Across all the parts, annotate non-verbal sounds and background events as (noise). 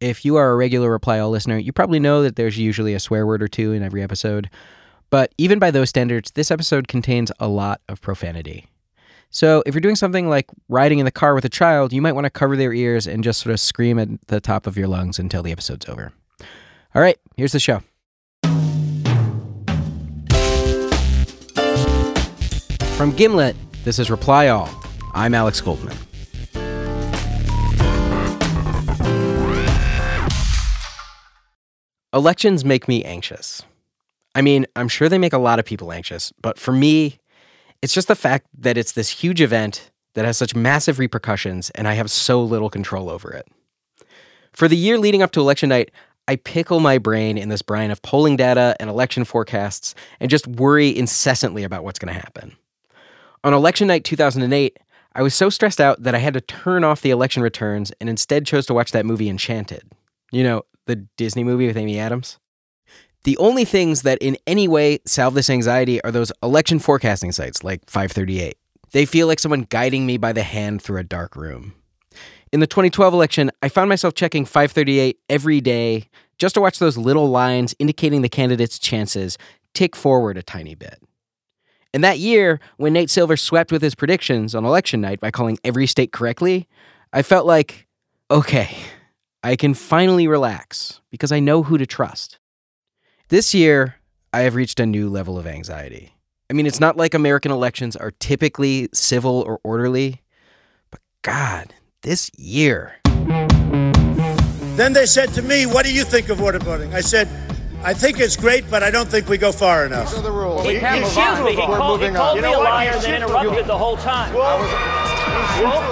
If you are a regular Reply All listener, you probably know that there's usually a swear word or two in every episode. But even by those standards, this episode contains a lot of profanity. So if you're doing something like riding in the car with a child, you might want to cover their ears and just sort of scream at the top of your lungs until the episode's over. All right, here's the show. From Gimlet, this is Reply All. I'm Alex Goldman. Elections make me anxious. I mean, I'm sure they make a lot of people anxious, but for me, it's just the fact that it's this huge event that has such massive repercussions and I have so little control over it. For the year leading up to election night, I pickle my brain in this brine of polling data and election forecasts and just worry incessantly about what's going to happen. On election night 2008, I was so stressed out that I had to turn off the election returns and instead chose to watch that movie Enchanted. You know, the Disney movie with Amy Adams. The only things that in any way salve this anxiety are those election forecasting sites like 538. They feel like someone guiding me by the hand through a dark room. In the 2012 election, I found myself checking 538 every day just to watch those little lines indicating the candidate's chances tick forward a tiny bit. And that year, when Nate Silver swept with his predictions on election night by calling every state correctly, I felt like, okay, I can finally relax because I know who to trust. This year, I have reached a new level of anxiety. I mean, it's not like American elections are typically civil or orderly, but God, this year. Then they said to me, What do you think of waterboarding? I said, I think it's great, but I don't think we go far enough. These are the rules. He, excuse me, he called, he called me a liar and then interrupted the whole time.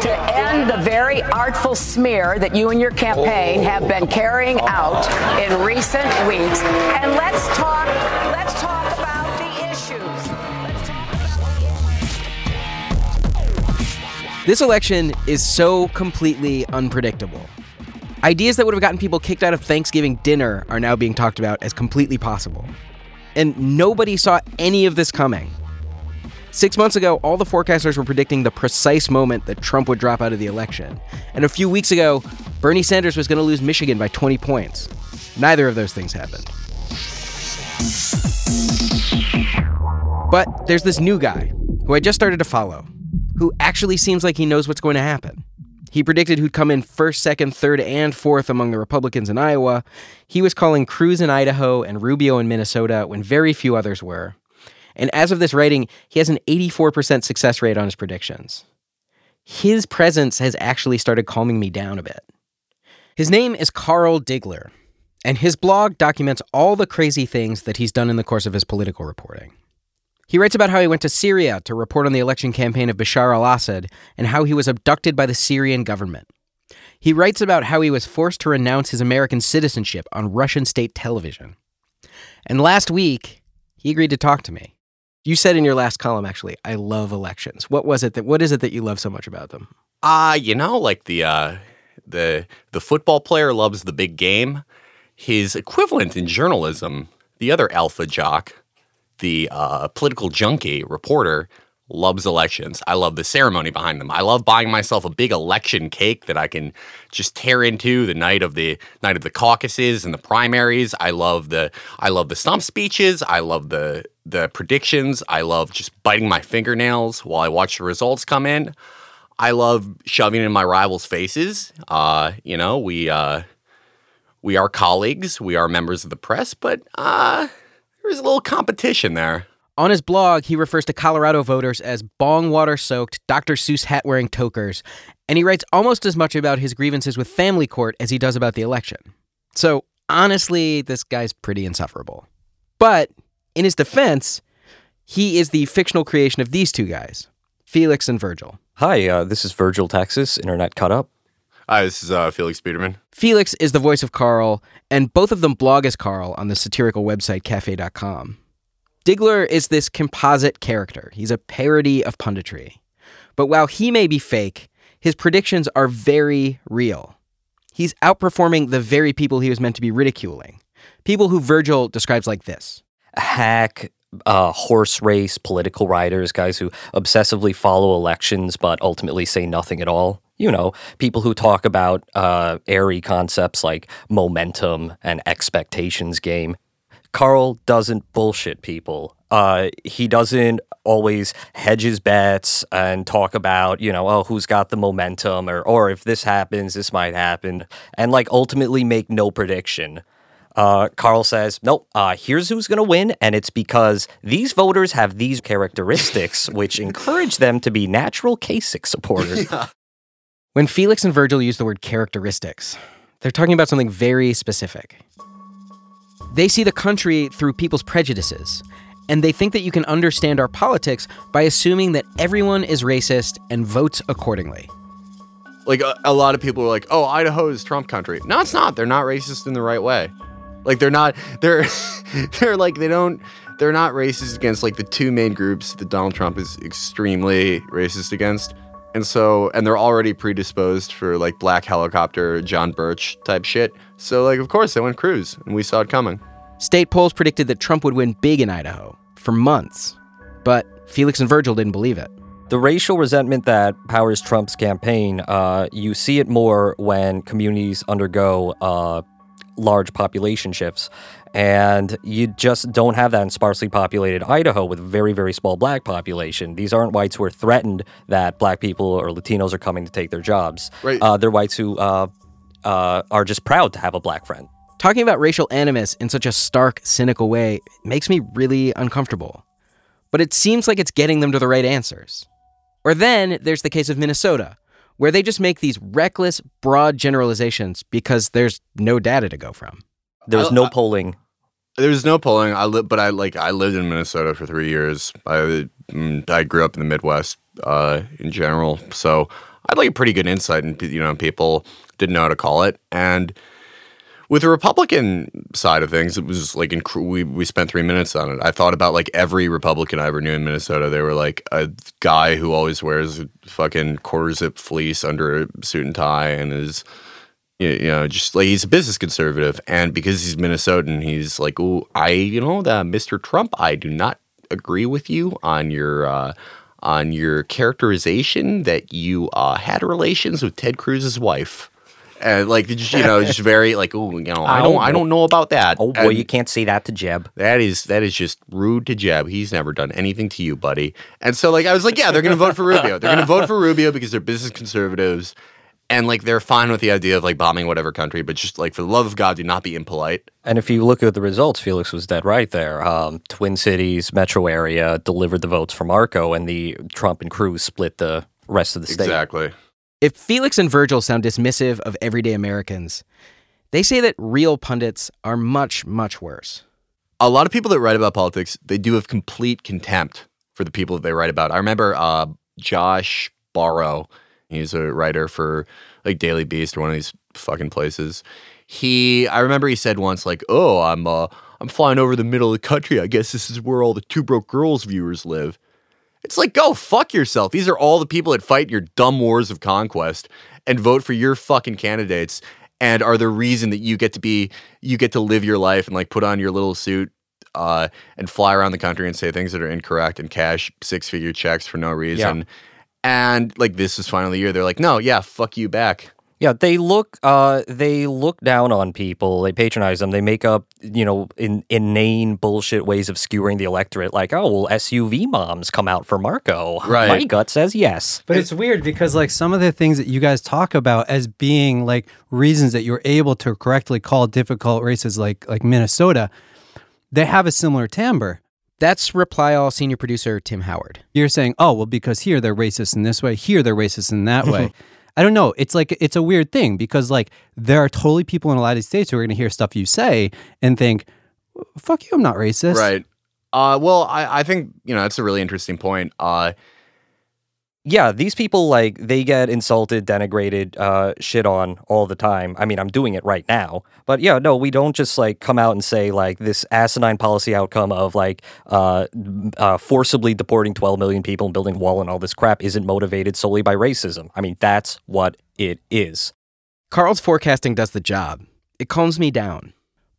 To end the very artful smear that you and your campaign have been carrying out in recent weeks. And let's talk, let's talk about the issues. About the issues. This election is so completely unpredictable. Ideas that would have gotten people kicked out of Thanksgiving dinner are now being talked about as completely possible. And nobody saw any of this coming. Six months ago, all the forecasters were predicting the precise moment that Trump would drop out of the election. And a few weeks ago, Bernie Sanders was going to lose Michigan by 20 points. Neither of those things happened. But there's this new guy who I just started to follow, who actually seems like he knows what's going to happen. He predicted who'd come in first, second, third, and fourth among the Republicans in Iowa. He was calling Cruz in Idaho and Rubio in Minnesota when very few others were. And as of this writing, he has an 84% success rate on his predictions. His presence has actually started calming me down a bit. His name is Carl Diggler, and his blog documents all the crazy things that he's done in the course of his political reporting. He writes about how he went to Syria to report on the election campaign of Bashar al Assad and how he was abducted by the Syrian government. He writes about how he was forced to renounce his American citizenship on Russian state television. And last week, he agreed to talk to me. You said in your last column, actually, I love elections. What was it that? What is it that you love so much about them? Uh, you know, like the uh, the the football player loves the big game. His equivalent in journalism, the other alpha jock, the uh, political junkie reporter, loves elections. I love the ceremony behind them. I love buying myself a big election cake that I can just tear into the night of the night of the caucuses and the primaries. I love the I love the stump speeches. I love the the predictions. I love just biting my fingernails while I watch the results come in. I love shoving in my rivals' faces. Uh, you know, we uh, we are colleagues. We are members of the press, but uh, there's a little competition there. On his blog, he refers to Colorado voters as bong water soaked, Dr. Seuss hat wearing tokers, and he writes almost as much about his grievances with family court as he does about the election. So, honestly, this guy's pretty insufferable. But, in his defense, he is the fictional creation of these two guys, Felix and Virgil. Hi, uh, this is Virgil Texas, Internet Cut Up. Hi, this is uh, Felix Biederman. Felix is the voice of Carl, and both of them blog as Carl on the satirical website cafe.com. Diggler is this composite character. He's a parody of punditry. But while he may be fake, his predictions are very real. He's outperforming the very people he was meant to be ridiculing. People who Virgil describes like this Hack, uh, horse race, political writers, guys who obsessively follow elections but ultimately say nothing at all. You know, people who talk about uh, airy concepts like momentum and expectations game. Carl doesn't bullshit people. Uh, he doesn't always hedge his bets and talk about, you know, oh, who's got the momentum or, or if this happens, this might happen, and like ultimately make no prediction. Uh, Carl says, nope, uh, here's who's going to win, and it's because these voters have these characteristics (laughs) which encourage them to be natural Kasich supporters. Yeah. When Felix and Virgil use the word characteristics, they're talking about something very specific. They see the country through people's prejudices, and they think that you can understand our politics by assuming that everyone is racist and votes accordingly. Like a, a lot of people are like, "Oh, Idaho is Trump country." No, it's not. They're not racist in the right way. Like they're not. They're (laughs) they're like they don't. They're not racist against like the two main groups that Donald Trump is extremely racist against. And so, and they're already predisposed for like black helicopter, John Birch type shit. So, like, of course, they went Cruz, and we saw it coming. State polls predicted that Trump would win big in Idaho for months, but Felix and Virgil didn't believe it. The racial resentment that powers Trump's campaign, uh, you see it more when communities undergo uh, large population shifts. And you just don't have that in sparsely populated Idaho with a very, very small black population. These aren't whites who are threatened that black people or Latinos are coming to take their jobs. Right. Uh, they're whites who uh, uh, are just proud to have a black friend. Talking about racial animus in such a stark, cynical way makes me really uncomfortable. But it seems like it's getting them to the right answers. Or then there's the case of Minnesota, where they just make these reckless, broad generalizations because there's no data to go from. There was I- no I- polling. There was no polling. I lived, but I like I lived in Minnesota for three years. I mm, I grew up in the Midwest uh, in general, so I had like a pretty good insight, and you know, people didn't know how to call it. And with the Republican side of things, it was like inc- we we spent three minutes on it. I thought about like every Republican I ever knew in Minnesota. They were like a guy who always wears a fucking quarter zip fleece under a suit and tie and is you know, just like he's a business conservative, and because he's Minnesotan, he's like, "Oh, I, you know, that Mr. Trump, I do not agree with you on your uh, on your characterization that you uh, had relations with Ted Cruz's wife." And like just, you know, just very like, oh, you know, I don't, I don't know about that. Oh boy, And you can't say that to Jeb. that is that is just rude to Jeb. He's never done anything to you, buddy. And so like I was like, yeah, they're gonna vote for Rubio. They're gonna vote for Rubio because they're business conservatives. And like they're fine with the idea of like bombing whatever country, but just like for the love of God, do not be impolite. And if you look at the results, Felix was dead right there. Um, Twin Cities metro area delivered the votes for Marco, and the Trump and Cruz split the rest of the state. Exactly. If Felix and Virgil sound dismissive of everyday Americans, they say that real pundits are much, much worse. A lot of people that write about politics, they do have complete contempt for the people that they write about. I remember uh, Josh Barro. He's a writer for like Daily Beast or one of these fucking places. He, I remember he said once, like, "Oh, I'm, uh, I'm flying over the middle of the country. I guess this is where all the Two Broke Girls viewers live." It's like, go fuck yourself. These are all the people that fight your dumb wars of conquest and vote for your fucking candidates and are the reason that you get to be, you get to live your life and like put on your little suit uh, and fly around the country and say things that are incorrect and cash six figure checks for no reason. And like, this is finally the year. They're like, no, yeah, fuck you back. Yeah, they look uh they look down on people, they patronize them, they make up, you know, in, inane bullshit ways of skewering the electorate, like, oh well SUV moms come out for Marco. Right. My gut says yes. But it's weird because like some of the things that you guys talk about as being like reasons that you're able to correctly call difficult races like like Minnesota, they have a similar timbre. That's Reply All senior producer Tim Howard. You're saying, oh, well, because here they're racist in this way, here they're racist in that (laughs) way. I don't know. It's like it's a weird thing because like there are totally people in a the United States who are going to hear stuff you say and think, "Fuck you, I'm not racist." Right. Uh, well, I, I think you know that's a really interesting point. Uh, yeah, these people like they get insulted, denigrated, uh, shit on all the time. I mean, I'm doing it right now, but yeah, no, we don't just like come out and say like this asinine policy outcome of like uh, uh, forcibly deporting 12 million people and building wall and all this crap isn't motivated solely by racism. I mean, that's what it is. Carl's forecasting does the job. It calms me down.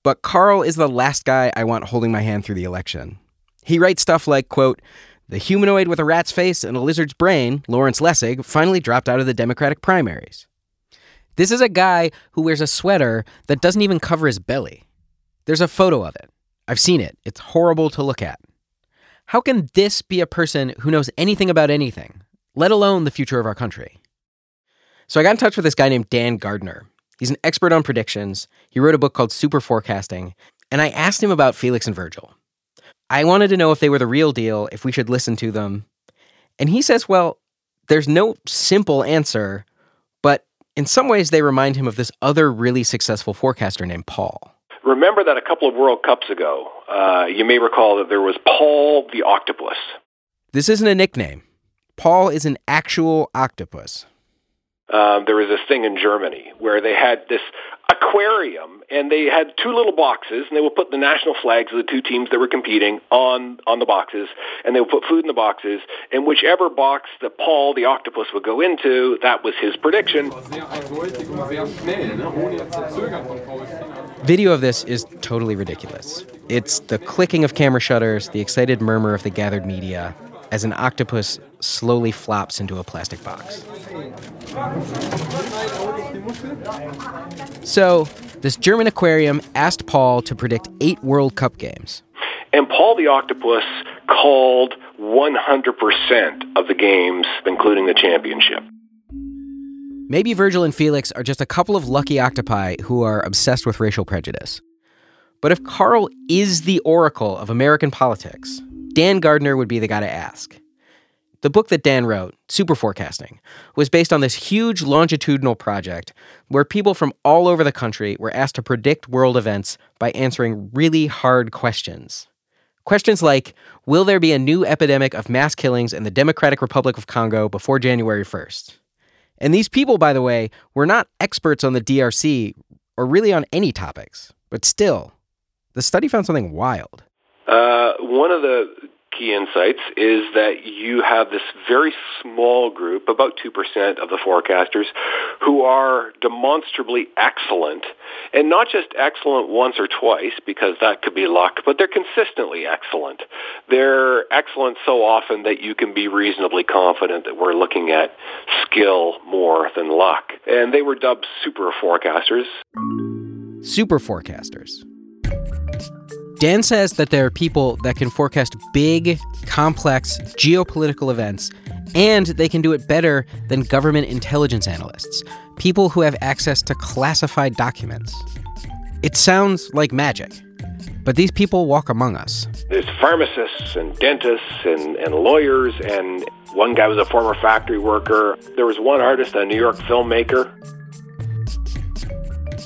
But Carl is the last guy I want holding my hand through the election. He writes stuff like, quote, the humanoid with a rat's face and a lizard's brain, Lawrence Lessig, finally dropped out of the Democratic primaries. This is a guy who wears a sweater that doesn't even cover his belly. There's a photo of it. I've seen it. It's horrible to look at. How can this be a person who knows anything about anything, let alone the future of our country? So I got in touch with this guy named Dan Gardner. He's an expert on predictions. He wrote a book called Super Forecasting, and I asked him about Felix and Virgil. I wanted to know if they were the real deal, if we should listen to them. And he says, well, there's no simple answer, but in some ways they remind him of this other really successful forecaster named Paul. Remember that a couple of World Cups ago, uh, you may recall that there was Paul the octopus. This isn't a nickname. Paul is an actual octopus. Um, there was this thing in Germany where they had this aquarium and they had two little boxes and they would put the national flags of the two teams that were competing on on the boxes and they would put food in the boxes and whichever box that Paul the octopus would go into that was his prediction Video of this is totally ridiculous. It's the clicking of camera shutters, the excited murmur of the gathered media as an octopus slowly flops into a plastic box. So, this German aquarium asked Paul to predict eight World Cup games. And Paul the Octopus called 100% of the games, including the championship. Maybe Virgil and Felix are just a couple of lucky octopi who are obsessed with racial prejudice. But if Carl is the oracle of American politics, Dan Gardner would be the guy to ask. The book that Dan wrote, Super Forecasting, was based on this huge longitudinal project where people from all over the country were asked to predict world events by answering really hard questions. Questions like Will there be a new epidemic of mass killings in the Democratic Republic of Congo before January 1st? And these people, by the way, were not experts on the DRC or really on any topics, but still, the study found something wild. Uh, one of the key insights is that you have this very small group, about 2% of the forecasters, who are demonstrably excellent. And not just excellent once or twice, because that could be luck, but they're consistently excellent. They're excellent so often that you can be reasonably confident that we're looking at skill more than luck. And they were dubbed super forecasters. Super forecasters. Dan says that there are people that can forecast big, complex geopolitical events, and they can do it better than government intelligence analysts, people who have access to classified documents. It sounds like magic, but these people walk among us. There's pharmacists and dentists and, and lawyers, and one guy was a former factory worker. There was one artist, a New York filmmaker.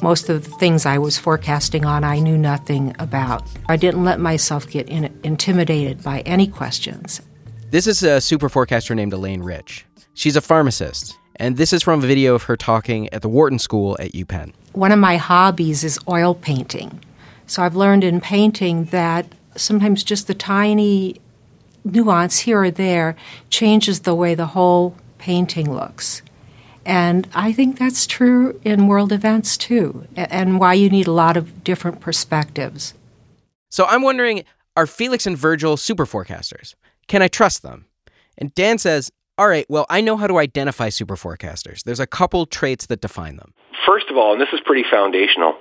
Most of the things I was forecasting on, I knew nothing about. I didn't let myself get in, intimidated by any questions. This is a super forecaster named Elaine Rich. She's a pharmacist, and this is from a video of her talking at the Wharton School at UPenn. One of my hobbies is oil painting. So I've learned in painting that sometimes just the tiny nuance here or there changes the way the whole painting looks. And I think that's true in world events too, and why you need a lot of different perspectives. So I'm wondering are Felix and Virgil super forecasters? Can I trust them? And Dan says, all right, well, I know how to identify super forecasters. There's a couple traits that define them. First of all, and this is pretty foundational,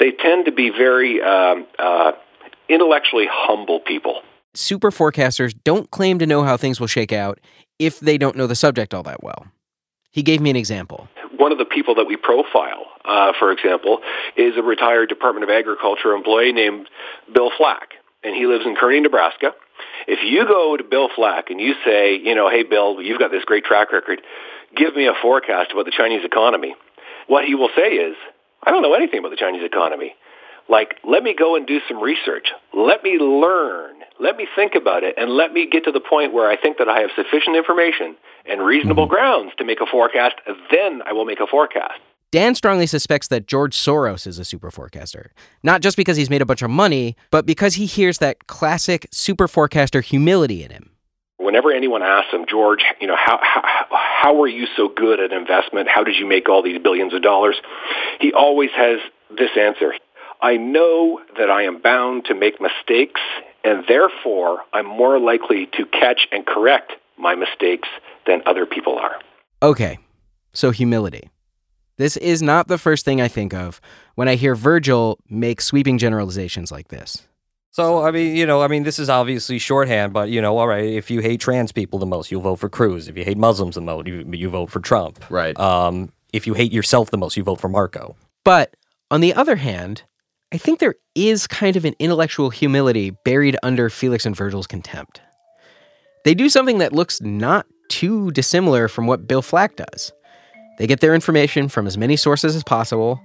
they tend to be very um, uh, intellectually humble people. Super forecasters don't claim to know how things will shake out if they don't know the subject all that well. He gave me an example. One of the people that we profile, uh, for example, is a retired Department of Agriculture employee named Bill Flack. and he lives in Kearney, Nebraska. If you go to Bill Flack and you say, you know, hey, Bill, you've got this great track record, give me a forecast about the Chinese economy, what he will say is, I don't know anything about the Chinese economy. Like, let me go and do some research. Let me learn. Let me think about it. And let me get to the point where I think that I have sufficient information and reasonable mm-hmm. grounds to make a forecast. Then I will make a forecast. Dan strongly suspects that George Soros is a super forecaster, not just because he's made a bunch of money, but because he hears that classic super forecaster humility in him. Whenever anyone asks him, George, you know, how, how, how are you so good at investment? How did you make all these billions of dollars? He always has this answer. I know that I am bound to make mistakes, and therefore I'm more likely to catch and correct my mistakes than other people are. Okay, so humility. This is not the first thing I think of when I hear Virgil make sweeping generalizations like this. So, I mean, you know, I mean, this is obviously shorthand, but, you know, all right, if you hate trans people the most, you'll vote for Cruz. If you hate Muslims the most, you, you vote for Trump. Right. Um, if you hate yourself the most, you vote for Marco. But on the other hand, I think there is kind of an intellectual humility buried under Felix and Virgil's contempt. They do something that looks not too dissimilar from what Bill Flack does. They get their information from as many sources as possible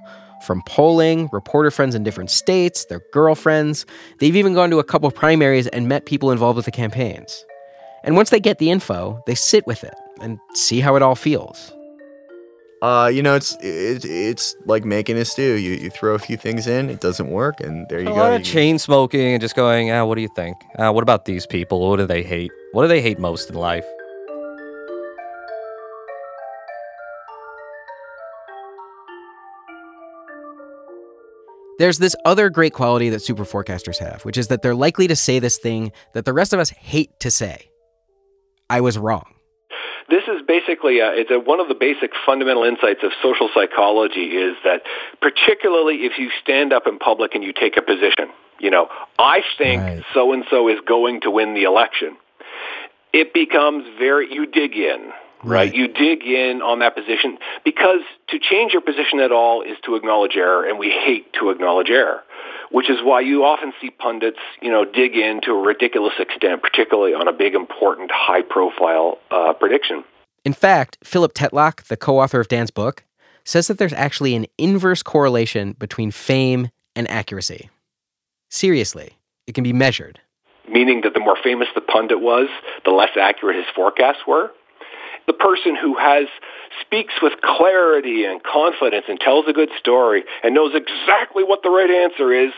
from polling, reporter friends in different states, their girlfriends. They've even gone to a couple primaries and met people involved with the campaigns. And once they get the info, they sit with it and see how it all feels. Uh, you know, it's it, it's like making a stew. You you throw a few things in, it doesn't work, and there you a go. lot of You- chain smoking and just going, ah, what do you think? Uh, what about these people? What do they hate? What do they hate most in life? There's this other great quality that super forecasters have, which is that they're likely to say this thing that the rest of us hate to say. I was wrong. This is basically a, it's a, one of the basic fundamental insights of social psychology is that particularly if you stand up in public and you take a position, you know, I think so and so is going to win the election. It becomes very you dig in, right? You dig in on that position because to change your position at all is to acknowledge error, and we hate to acknowledge error, which is why you often see pundits, you know, dig in to a ridiculous extent, particularly on a big, important, high-profile uh, prediction. In fact, Philip Tetlock, the co author of Dan's book, says that there's actually an inverse correlation between fame and accuracy. Seriously, it can be measured. Meaning that the more famous the pundit was, the less accurate his forecasts were. The person who has speaks with clarity and confidence and tells a good story and knows exactly what the right answer is,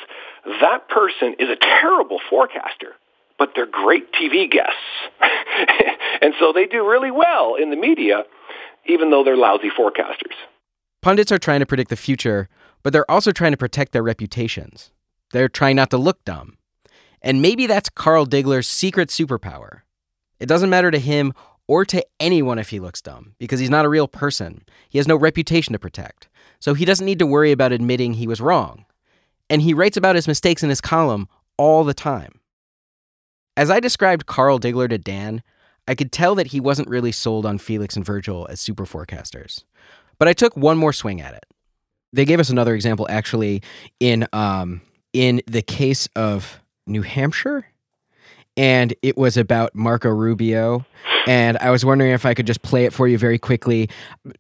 that person is a terrible forecaster, but they're great TV guests. (laughs) and so they do really well in the media, even though they're lousy forecasters. Pundits are trying to predict the future, but they're also trying to protect their reputations. They're trying not to look dumb. And maybe that's Carl Diggler's secret superpower. It doesn't matter to him or to anyone if he looks dumb, because he's not a real person. He has no reputation to protect. So he doesn't need to worry about admitting he was wrong. And he writes about his mistakes in his column all the time. As I described Carl Diggler to Dan, I could tell that he wasn't really sold on Felix and Virgil as super forecasters. But I took one more swing at it. They gave us another example actually in um, in the case of New Hampshire, and it was about Marco Rubio. And I was wondering if I could just play it for you very quickly.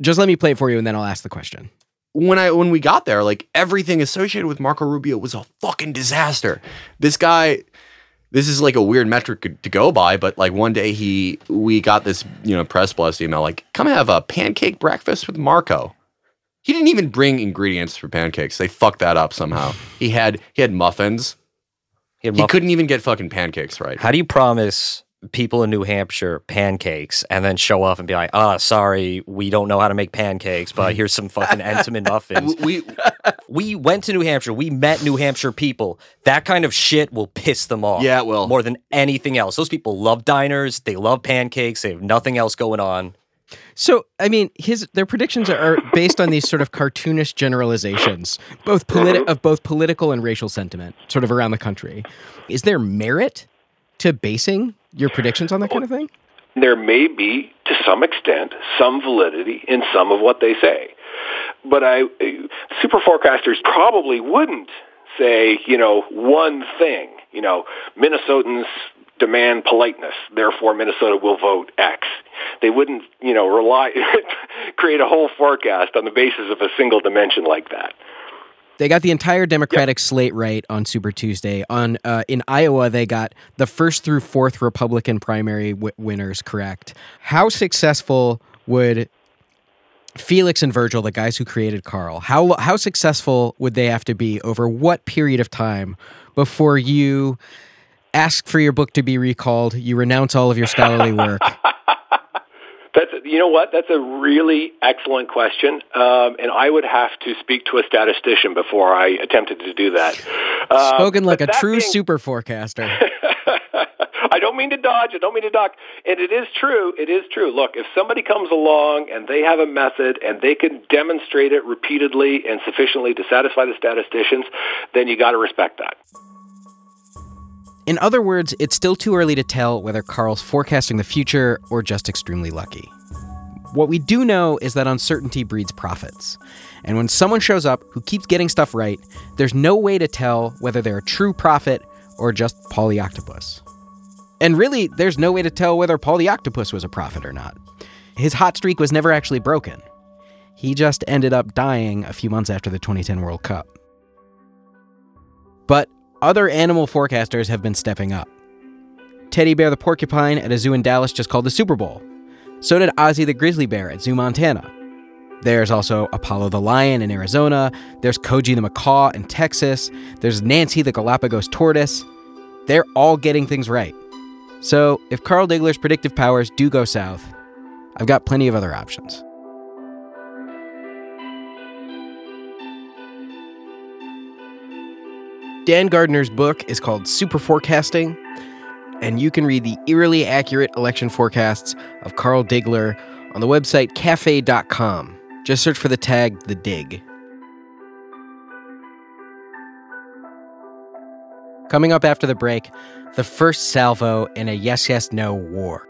Just let me play it for you, and then I'll ask the question. when I when we got there, like everything associated with Marco Rubio was a fucking disaster. This guy, this is like a weird metric to go by, but like one day he we got this you know press blast email like come have a pancake breakfast with Marco. He didn't even bring ingredients for pancakes. They fucked that up somehow. He had he had muffins. He, had He couldn't even get fucking pancakes right. How do you promise people in New Hampshire pancakes and then show up and be like, ah, sorry, we don't know how to make pancakes, but here's some fucking Entenmann (laughs) muffins. We we went to New Hampshire. We met New Hampshire people. That kind of shit will piss them off. Yeah, it will. More than anything else. Those people love diners. They love pancakes. They have nothing else going on. So, I mean, his their predictions are based on these sort of cartoonish generalizations, both politi- of both political and racial sentiment, sort of around the country. Is there merit to basing your predictions on that kind of thing? there may be, to some extent, some validity in some of what they say. But I, super forecasters probably wouldn't say, you know, one thing. You know, Minnesotans demand politeness, therefore Minnesota will vote X. They wouldn't, you know, rely (laughs) create a whole forecast on the basis of a single dimension like that. They got the entire Democratic yep. slate right on Super Tuesday. On uh, in Iowa, they got the first through fourth Republican primary w- winners correct. How successful would Felix and Virgil, the guys who created Carl, how how successful would they have to be over what period of time before you ask for your book to be recalled, you renounce all of your scholarly work? (laughs) You know what? That's a really excellent question, um, and I would have to speak to a statistician before I attempted to do that. Um, Spoken like a true being... super forecaster. (laughs) I don't mean to dodge. I don't mean to duck. And it is true. It is true. Look, if somebody comes along and they have a method and they can demonstrate it repeatedly and sufficiently to satisfy the statisticians, then you got to respect that. In other words, it's still too early to tell whether Carl's forecasting the future or just extremely lucky. What we do know is that uncertainty breeds profits. And when someone shows up who keeps getting stuff right, there's no way to tell whether they're a true prophet or just Paul the Octopus. And really, there's no way to tell whether Paul the Octopus was a prophet or not. His hot streak was never actually broken. He just ended up dying a few months after the 2010 World Cup. But other animal forecasters have been stepping up. Teddy Bear the porcupine at a zoo in Dallas just called the Super Bowl. So did Ozzy the grizzly bear at Zoo Montana. There's also Apollo the lion in Arizona. There's Koji the macaw in Texas. There's Nancy the Galapagos tortoise. They're all getting things right. So if Carl Diggler's predictive powers do go south, I've got plenty of other options. Dan Gardner's book is called Super Forecasting, and you can read the eerily accurate election forecasts of Carl Diggler on the website cafe.com. Just search for the tag The Dig. Coming up after the break, the first salvo in a yes, yes, no war.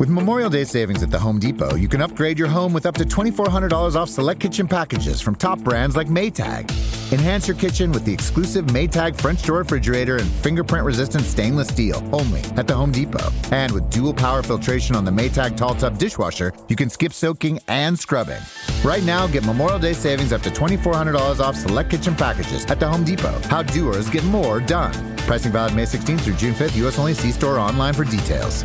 With Memorial Day savings at the Home Depot, you can upgrade your home with up to $2,400 off select kitchen packages from top brands like Maytag. Enhance your kitchen with the exclusive Maytag French door refrigerator and fingerprint resistant stainless steel only at the Home Depot. And with dual power filtration on the Maytag Tall Tub dishwasher, you can skip soaking and scrubbing. Right now, get Memorial Day savings up to $2,400 off select kitchen packages at the Home Depot. How doers get more done. Pricing valid May 16th through June 5th, U.S. only. See store online for details.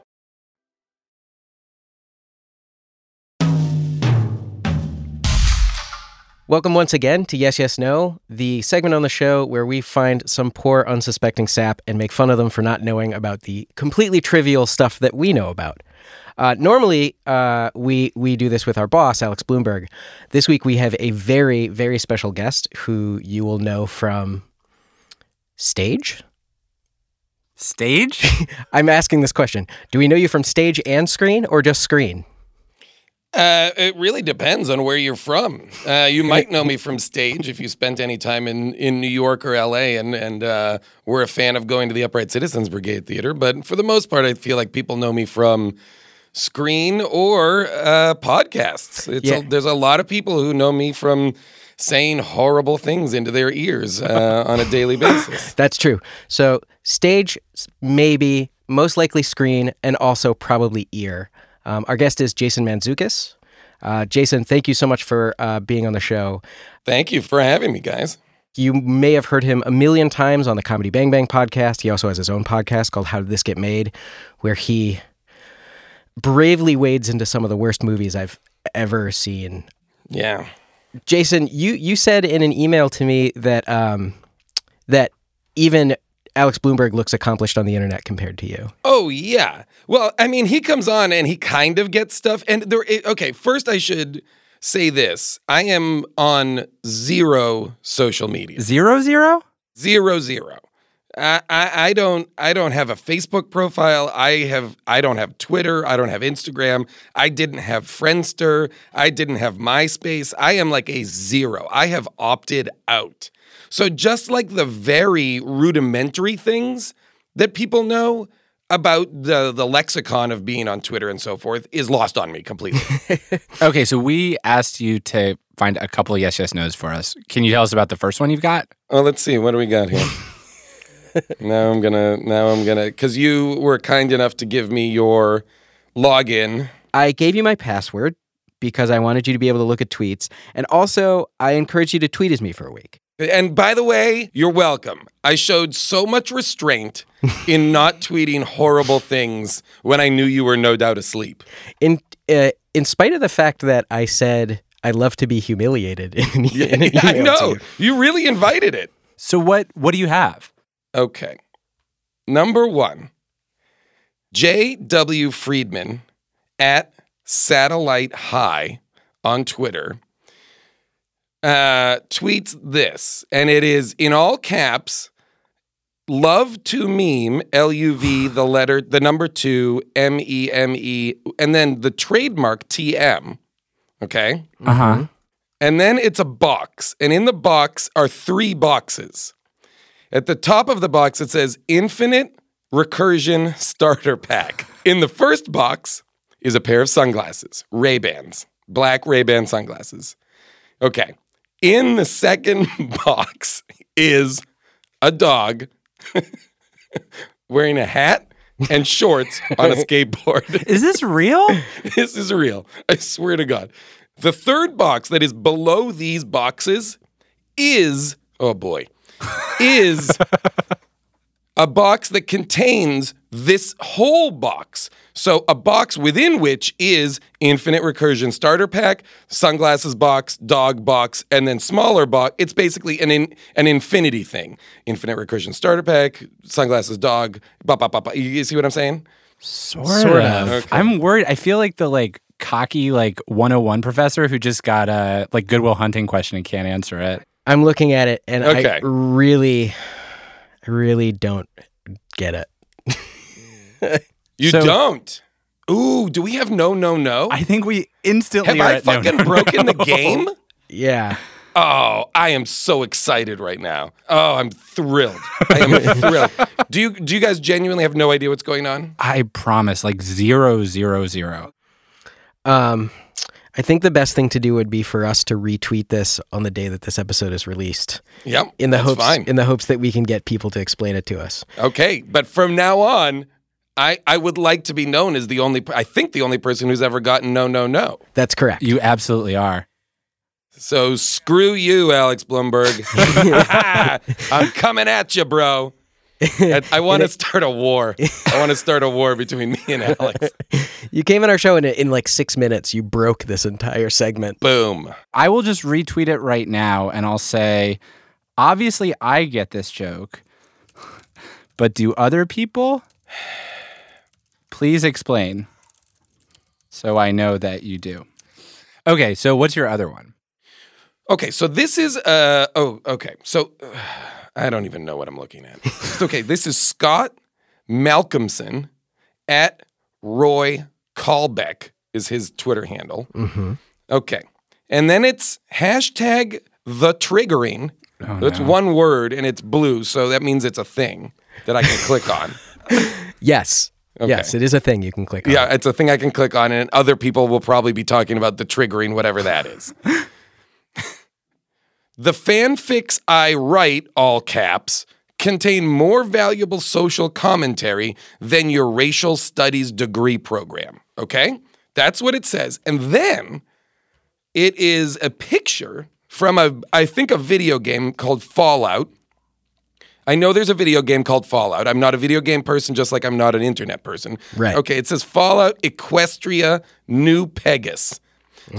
Welcome once again to Yes, Yes, No, the segment on the show where we find some poor, unsuspecting sap and make fun of them for not knowing about the completely trivial stuff that we know about. Uh, normally, uh, we we do this with our boss, Alex Blumberg. This week, we have a very, very special guest who you will know from stage. Stage? (laughs) I'm asking this question. Do we know you from stage and screen, or just screen? Uh, it really depends on where you're from. Uh, you might (laughs) know me from stage if you spent any time in, in New York or LA and, and uh, were a fan of going to the Upright Citizens Brigade Theater. But for the most part, I feel like people know me from screen or uh, podcasts. It's yeah. a, there's a lot of people who know me from saying horrible things into their ears uh, on a daily basis. (laughs) That's true. So, stage, maybe, most likely screen, and also probably ear. Um, our guest is Jason Mantzoukas. Uh, Jason, thank you so much for uh, being on the show. Thank you for having me, guys. You may have heard him a million times on the Comedy Bang Bang podcast. He also has his own podcast called How Did This Get Made, where he bravely wades into some of the worst movies I've ever seen. Yeah. Jason, you you said in an email to me that um that even Alex Blumberg looks accomplished on the internet compared to you. Oh yeah. Well, I mean, he comes on and he kind of gets stuff. And there, it- okay, first I should say this: I am on zero social media. Zero zero. Zero zero. I, I, I don't I don't have a Facebook profile. I have I don't have Twitter. I don't have Instagram. I didn't have Friendster. I didn't have MySpace. I am like a zero. I have opted out. So just like the very rudimentary things that people know about the the lexicon of being on Twitter and so forth is lost on me completely. (laughs) Okay, so we asked you to find a couple of yes yes nos for us. Can you tell us about the first one you've got? Oh, let's see. What do we got here? (laughs) now I'm gonna. Now I'm gonna. Because you were kind enough to give me your login. I gave you my password because I wanted you to be able to look at tweets, and also I encouraged you to tweet as me for a week. And by the way, you're welcome. I showed so much restraint (laughs) in not tweeting horrible things when I knew you were no doubt asleep. In uh, in spite of the fact that I said I love to be humiliated in, in (laughs) I know. you. You really invited it. So what what do you have? Okay. Number one, J.W. Friedman at Satellite High on Twitter uh, tweets this, and it is in all caps. Love to meme, L U V, the letter, the number two, M E M E, and then the trademark TM. Okay. Uh huh. And then it's a box. And in the box are three boxes. At the top of the box, it says Infinite Recursion Starter Pack. In the first box is a pair of sunglasses, Ray-Bans, black Ray-Ban sunglasses. Okay. In the second (laughs) box is a dog (laughs) wearing a hat and shorts on a (laughs) skateboard. Is this real? this is real. I swear to God. The third box that is below these boxes is, oh boy, is a box that contains this whole box. So, a box within which is Infinite Recursion Starter Pack, Sunglasses Box, Dog Box, and then smaller box. It's basically an in, an infinity thing. Infinite Recursion Starter Pack, Sunglasses Dog, ba ba ba ba. You see what I'm saying? Sort, Sort of. of. Okay. I'm worried. I feel like the like cocky like 101 professor who just got a like Goodwill Hunting question and can't answer it. I'm looking at it, and Okay. I really, really don't get it. (laughs) You So- don't. Ooh, do we have no, no, no? I think we instantly Have are I at no, fucking no, broken the (laughs) game? Yeah. Oh, I am so excited right now. Oh, I'm thrilled. I am (laughs) thrilled. Do you do you guys genuinely have no idea what's going on? I promise, like zero zero zero. Um, I think the best thing to do would be for us to retweet this on the day that this episode is released. Yep. In the that's hopes, fine. in the hopes that we can get people to explain it to us. Okay, but from now on, I I would like to be known as the only I think the only person who's ever gotten no no no. That's correct. You absolutely are. So screw you, Alex Blumberg. (laughs) (laughs) I'm coming at you, bro. I, I want to start a war. I want to start a war between me and Alex. (laughs) You came on our show and in like six minutes, you broke this entire segment. Boom. I will just retweet it right now and I'll say, obviously, I get this joke, but do other people? Please explain so I know that you do. Okay, so what's your other one? Okay, so this is uh oh okay. So uh, (sighs) I don't even know what I'm looking at. okay, this is Scott Malcolmson at Roy Callbeck is his Twitter handle. Mm-hmm. Okay. And then it's hashtag the triggering. Oh, That's no. one word and it's blue, so that means it's a thing that I can click on. (laughs) Yes. Okay. Yes, it is a thing you can click on. Yeah, it's a thing I can click on, and other people will probably be talking about the triggering, whatever that is. (laughs) the fanfics I write, all caps, contain more valuable social commentary than your racial studies degree program. Okay? That's what it says. And then it is a picture from a, I think, a video game called Fallout. I know there's a video game called Fallout. I'm not a video game person, just like I'm not an internet person. Right. Okay, it says Fallout Equestria New Pegasus.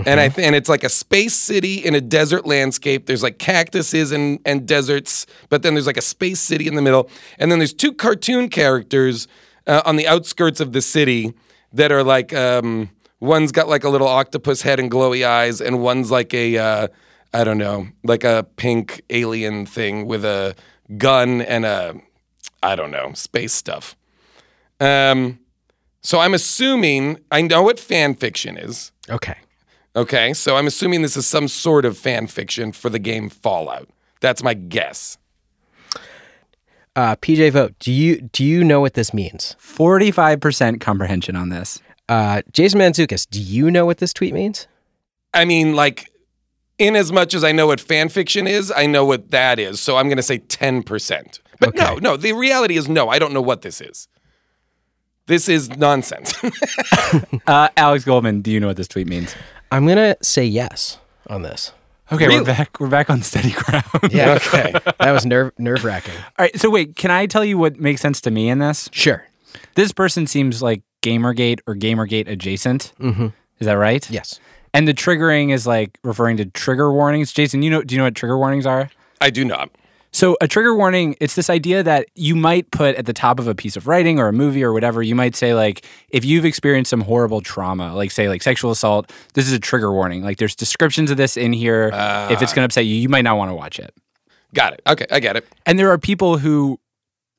And I th- and it's like a space city in a desert landscape. There's like cactuses and and deserts, but then there's like a space city in the middle, and then there's two cartoon characters uh, on the outskirts of the city that are like um, one's got like a little octopus head and glowy eyes, and one's like a uh, I don't know, like a pink alien thing with a gun and a I don't know space stuff. Um, so I'm assuming I know what fan fiction is. Okay. Okay, so I'm assuming this is some sort of fan fiction for the game Fallout. That's my guess. Uh, PJ Vogt, do you do you know what this means? Forty-five percent comprehension on this. Uh, Jason Mantzoukis, do you know what this tweet means? I mean, like, in as much as I know what fan fiction is, I know what that is. So I'm going to say 10%. But no, no, the reality is no, I don't know what this is. This is nonsense. (laughs) Uh, Alex Goldman, do you know what this tweet means? I'm gonna say yes on this. Okay, we're back. We're back on steady ground. Yeah. (laughs) Okay. that was nerve nerve wracking. All right. So wait, can I tell you what makes sense to me in this? Sure. This person seems like Gamergate or Gamergate adjacent. Mm-hmm. Is that right? Yes. And the triggering is like referring to trigger warnings. Jason, you know, do you know what trigger warnings are? I do not. So a trigger warning, it's this idea that you might put at the top of a piece of writing or a movie or whatever. You might say like, if you've experienced some horrible trauma, like say like sexual assault, this is a trigger warning. Like there's descriptions of this in here. if it's ah. going to upset you, you might not want to watch it. Got it. Okay, I get it. And there are people who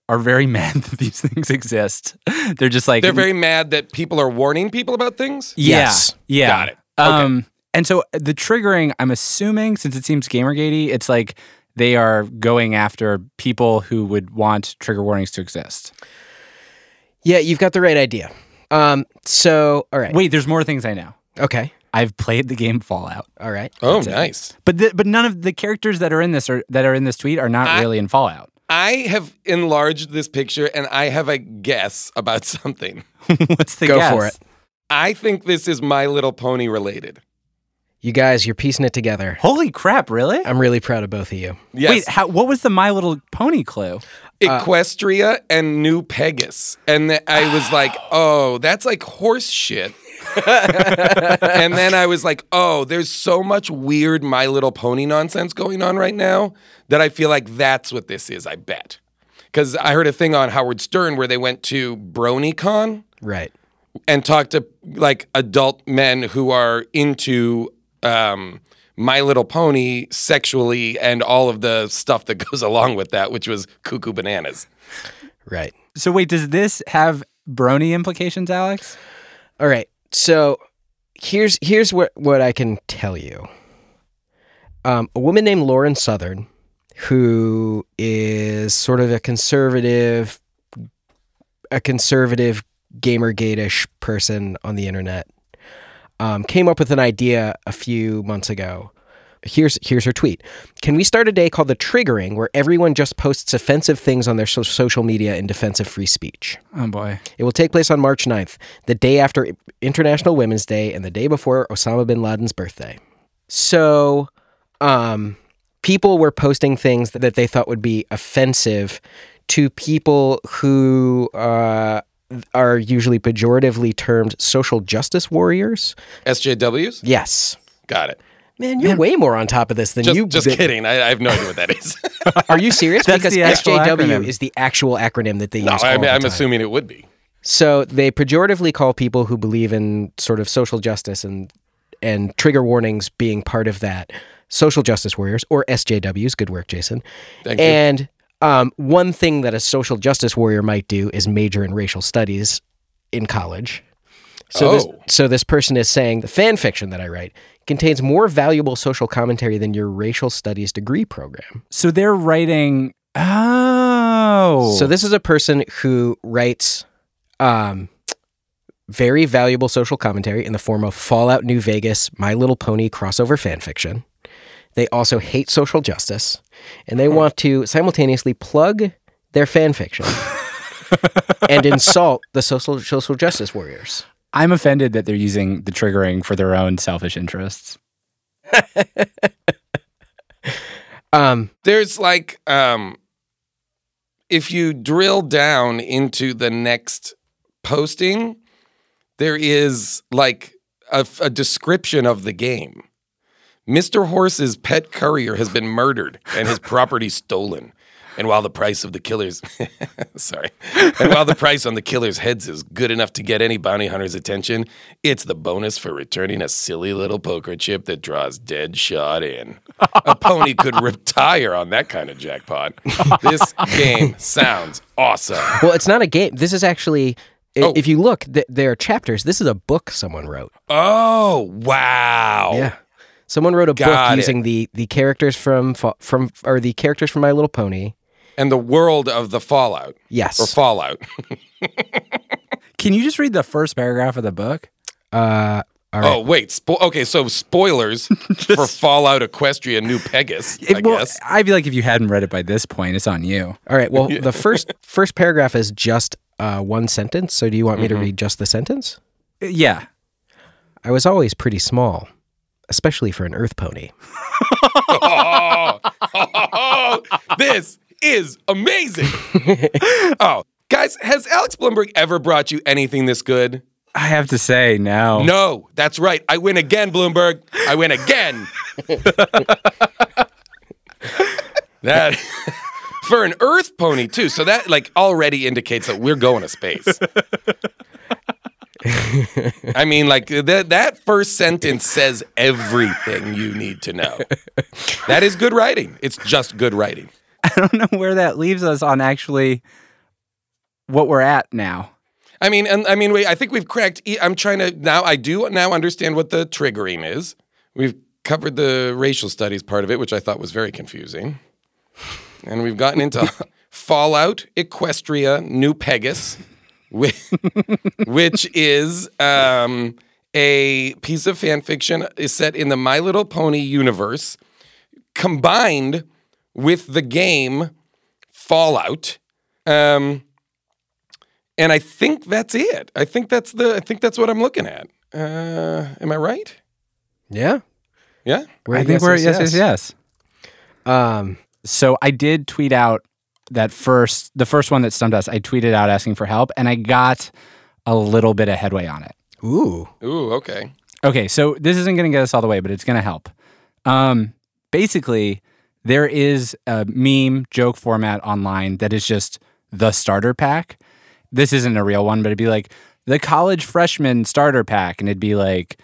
are very (laughs) mad that these things exist. They're just like They're very mad that people are warning people about things? Yeah, Yeah. Got it. Okay. Um, and so the triggering, I'm assuming, since it seems Gamergatey, it's like they are going after people who would want trigger warnings to exist. Yeah, you've got the right idea. Um, so all right. Wait, there's more things I know. Okay. I've played the game Fallout. All right. Oh, That's it. nice. But the, but none of the characters that are in this are that are in this tweet are not I- really in Fallout. I have enlarged this picture and I have a guess about (laughs) something. What's the Go guess? for it. I think this is My Little Pony related. You guys, you're piecing it together. Holy crap! Really? I'm really proud of both of you. Yes. Wait, how, what was the My Little Pony clue? Equestria and New Pegasus. And th- I was (gasps) like, oh, that's like horse shit. (laughs) and then I was like, oh, there's so much weird My Little Pony nonsense going on right now that I feel like that's what this is, I bet. Because I heard a thing on Howard Stern where they went to BronyCon Right. And talk to like adult men who are into um, My Little Pony sexually and all of the stuff that (laughs) goes along with that, which was cuckoo bananas. Right. So wait, does this have brony implications, Alex? All right. So here's here's what what I can tell you. Um, a woman named Lauren Southern, who is sort of a conservative, a conservative gamergate-ish person on the internet, um, came up with an idea a few months ago. Here's here's her tweet. Can we start a day called the triggering, where everyone just posts offensive things on their so- social media in defense of free speech? Oh boy. It will take place on March 9th, the day after International Women's Day and the day before Osama bin Laden's birthday. So, um, people were posting things that they thought would be offensive to people who uh, are usually pejoratively termed social justice warriors. SJWs? Yes. Got it. Man, you're way more on top of this than Just, you. just kidding. I, I have no idea what that is. (laughs) Are you serious? That's because the SJW acronym. is the actual acronym that they no, use. I mean, the I'm time. assuming it would be. So they pejoratively call people who believe in sort of social justice and and trigger warnings being part of that social justice warriors or SJWs. Good work, Jason. Thank you. And um, one thing that a social justice warrior might do is major in racial studies in college. So, this, Oh. so this person is saying the fan fiction that I write contains more valuable social commentary than your racial studies degree program. So they're writing. Oh. So this is a person who writes um, very valuable social commentary in the form of Fallout New Vegas, My Little Pony crossover fan fiction. They also hate social justice, and they want to simultaneously plug their fan fiction (laughs) and insult the social social justice warriors. I'm offended that they're using the triggering for their own selfish interests. (laughs) Um, There's like, um, if you drill down into the next posting, there is like a, a description of the game. Mr. Horse's pet courier has been murdered and his property stolen. And while the price of the killer's (laughs) sorry, and while the price on the killer's heads is good enough to get any bounty hunter's attention, it's the bonus for returning a silly little poker chip that draws dead shot in. A pony could retire on that kind of jackpot. This game sounds awesome. Well, it's not a game. This is actually, Oh. if you look, th- there are chapters. This is a book someone wrote. Oh wow! Yeah, someone wrote a Got book it. using the the characters from from or the characters from My Little Pony. And the world of the Fallout. Yes. Or Fallout. (laughs) Can you just read the first paragraph of the book? Uh, all right. Oh wait, spo- okay. So spoilers (laughs) for Fallout Equestria New Pegasus. I If- well, guess. I feel like if you hadn't read it by this point, it's on you. All right. Well, (laughs) the first first paragraph is just uh, one sentence. So, do you want me to Mhm. read just the sentence? Yeah. I was always pretty small, especially for an Earth pony. (laughs) this is amazing. (laughs) oh, guys, has Alex Blumberg ever brought you anything this good? I have to say, no. No, that's right. I win again, Blumberg. I win again. (laughs) that for an Earth pony too. So that like already indicates that we're going to space. (laughs) I mean, like that that first sentence says everything you need to know. That is good writing. It's just good writing. (laughs) I don't know where that leaves us on actually what we're at now. I mean, and I mean, wait. I think we've cracked. e- I'm trying to now. I do now understand what the triggering is. We've covered the racial studies part of it, which I thought was very confusing, and we've gotten into (laughs) Fallout, Equestria, New Pegasus, which, (laughs) which is um, a piece of fan fiction is set in the My Little Pony universe, combined with the game Fallout. Um, and I think that's it. I think that's the. I think that's what I'm looking at. Uh, am I right? Yeah. Yeah. We're I at think we're yes, yes, yes. yes. Um, so I did tweet out that first, the first one that stumped us. I tweeted out asking for help, and I got a little bit of headway on it. Ooh. Ooh. Okay. Okay, so this isn't going to get us all the way, but it's going to help. Um, basically, there is a meme joke format online that is just the starter pack. This isn't a real one, but it'd be like the college freshman starter pack, and it'd be like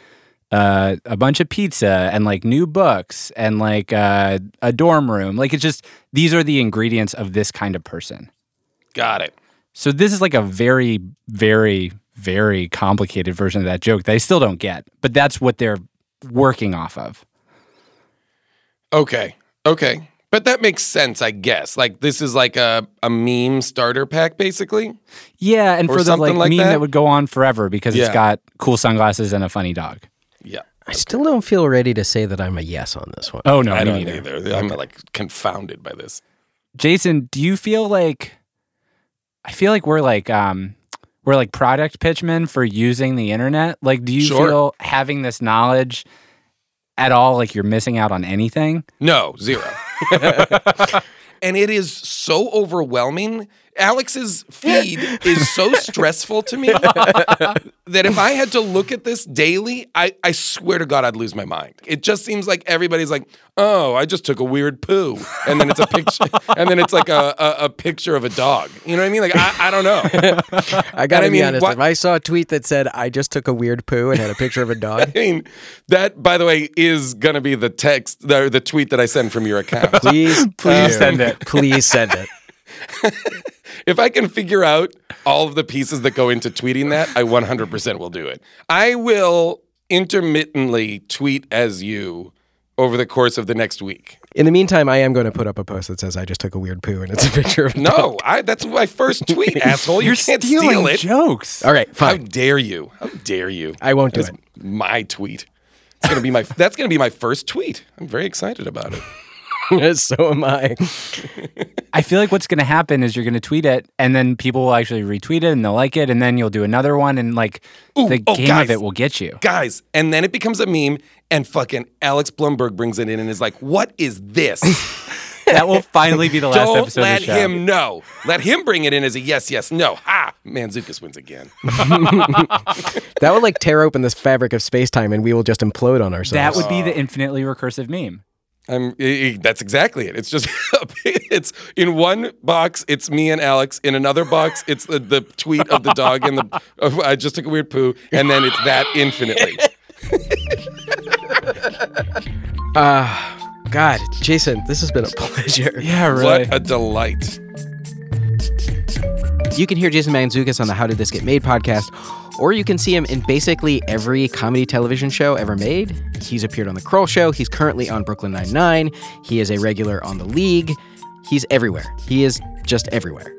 uh, a bunch of pizza and like new books and like uh, a dorm room. Like it's just these are the ingredients of this kind of person. Got it. So this is like a very, very, very complicated version of that joke that I still don't get, but that's what they're working off of. Okay. Okay. But that makes sense, I guess. Like this is like a, a meme starter pack, basically. Yeah, and Or for the like, like meme that? that? would go on forever because Yeah. it's got cool sunglasses and a funny dog. Yeah. I still don't feel ready to say that I'm a yes on this one. Oh no, I me don't neither. either. I'm like confounded by this. Jason, do you feel like I feel like we're like um we're like product pitchmen for using the internet? Like do you Sure. feel having this knowledge at all like you're missing out on anything? No, zero. (laughs) and it is so overwhelming. Alex's feed is so stressful to me (laughs) that if I had to look at this daily, I, I swear to God, I'd lose my mind. It just seems like everybody's like, oh, I just took a weird poo. And then it's a picture, and then it's like a, a, a picture of a dog. You know what I mean? Like, I, I don't know. (laughs) I gotta And be mean, honest. what- If I saw a tweet that said I just took a weird poo and had a picture of a dog, (laughs) I mean, that, by the way, is going to be the text, the, the tweet that I send from your account. please, Please um, send it. Please send it. If I can figure out all of the pieces that go into tweeting that, I 100% will do it. I will intermittently tweet as you over the course of the next week. In the meantime, I am going to put up a post that says I just took a weird poo and it's a (laughs) picture of. No, I, that's my first tweet, (laughs) asshole. You You're can't stealing steal it. jokes. All right, fine. How dare you? How dare you? I won't do That's it. my tweet. It's gonna be my. (laughs) That's gonna be my first tweet. I'm very excited about it. (laughs) so am I. I feel like what's going to happen is you're going to tweet it, and then people will actually retweet it and they'll like it, and then you'll do another one, and like Ooh, the oh, game guys. of it will get you. Guys, and then it becomes a meme, and fucking Alex Blumberg brings it in and is like, "What is this?" (laughs) That will finally be the last Don't episode let of the show. him know. Let him bring it in as a yes, yes, no. Ha! Mantzoukis wins again. (laughs) that would like tear open this fabric of space time, and we will just implode on ourselves. That would be the infinitely recursive meme. I'm. i- i- that's exactly it. It's just. (laughs) it's in one box. It's me and Alex. In another box, it's the, the tweet of the dog and the. Of, I just took a weird poo, and then it's that infinitely. (laughs) Ah, God, Jason, this has been a pleasure. (laughs) Yeah, really. What a delight. You can hear Jason Mantzoukis on the How Did This Get Made podcast, or you can see him in basically every comedy television show ever made. He's appeared on The Kroll Show. He's currently on Brooklyn Nine-Nine. He is a regular on The League. He's everywhere. He is just everywhere.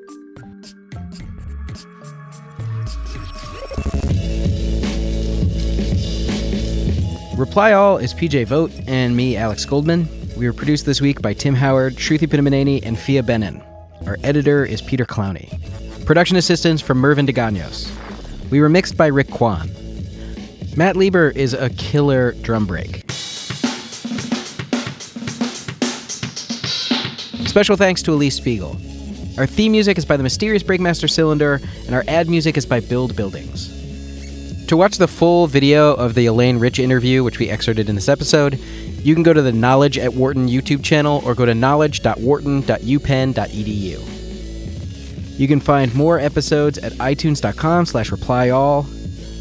Reply All is PJ Vogt and me, Alex Goldman. We were produced this week by Tim Howard, Shruti Pinamaneni, and Phia Bennin. Our editor is Peter Clowney. Production assistance from Mervyn DeGanos. We were mixed by Rick Kwan. Matt Lieber is a killer drum break. Special thanks to Elise Spiegel. Our theme music is by the mysterious Breakmaster Cylinder, and our ad music is by Build Buildings. To watch the full video of the Elaine Rich interview, which we excerpted in this episode, you can go to the Knowledge at Wharton YouTube channel or go to knowledge.wharton.upenn.edu. You can find more episodes at itunes.com slash replyall.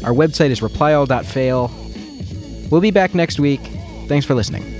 Our website is replyall.fail. We'll be back next week. Thanks for listening.